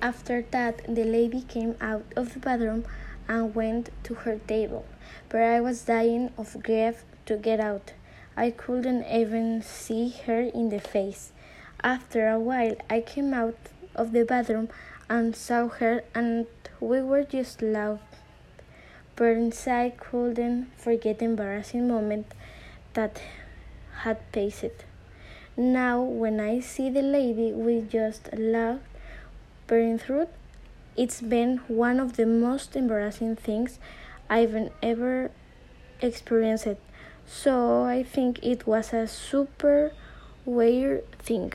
After that, the lady came out of the bathroom and went to her table, but I was dying of grief to get out. I couldn't even see her in the face. After a while, I came out of the bathroom and saw her, and we were just loud. But inside, couldn't forget the embarrassing moment that had passed. Now, when I see the lady, we just laugh. Truth, it's been one of the most embarrassing things I've ever experienced. So I think it was a super weird thing.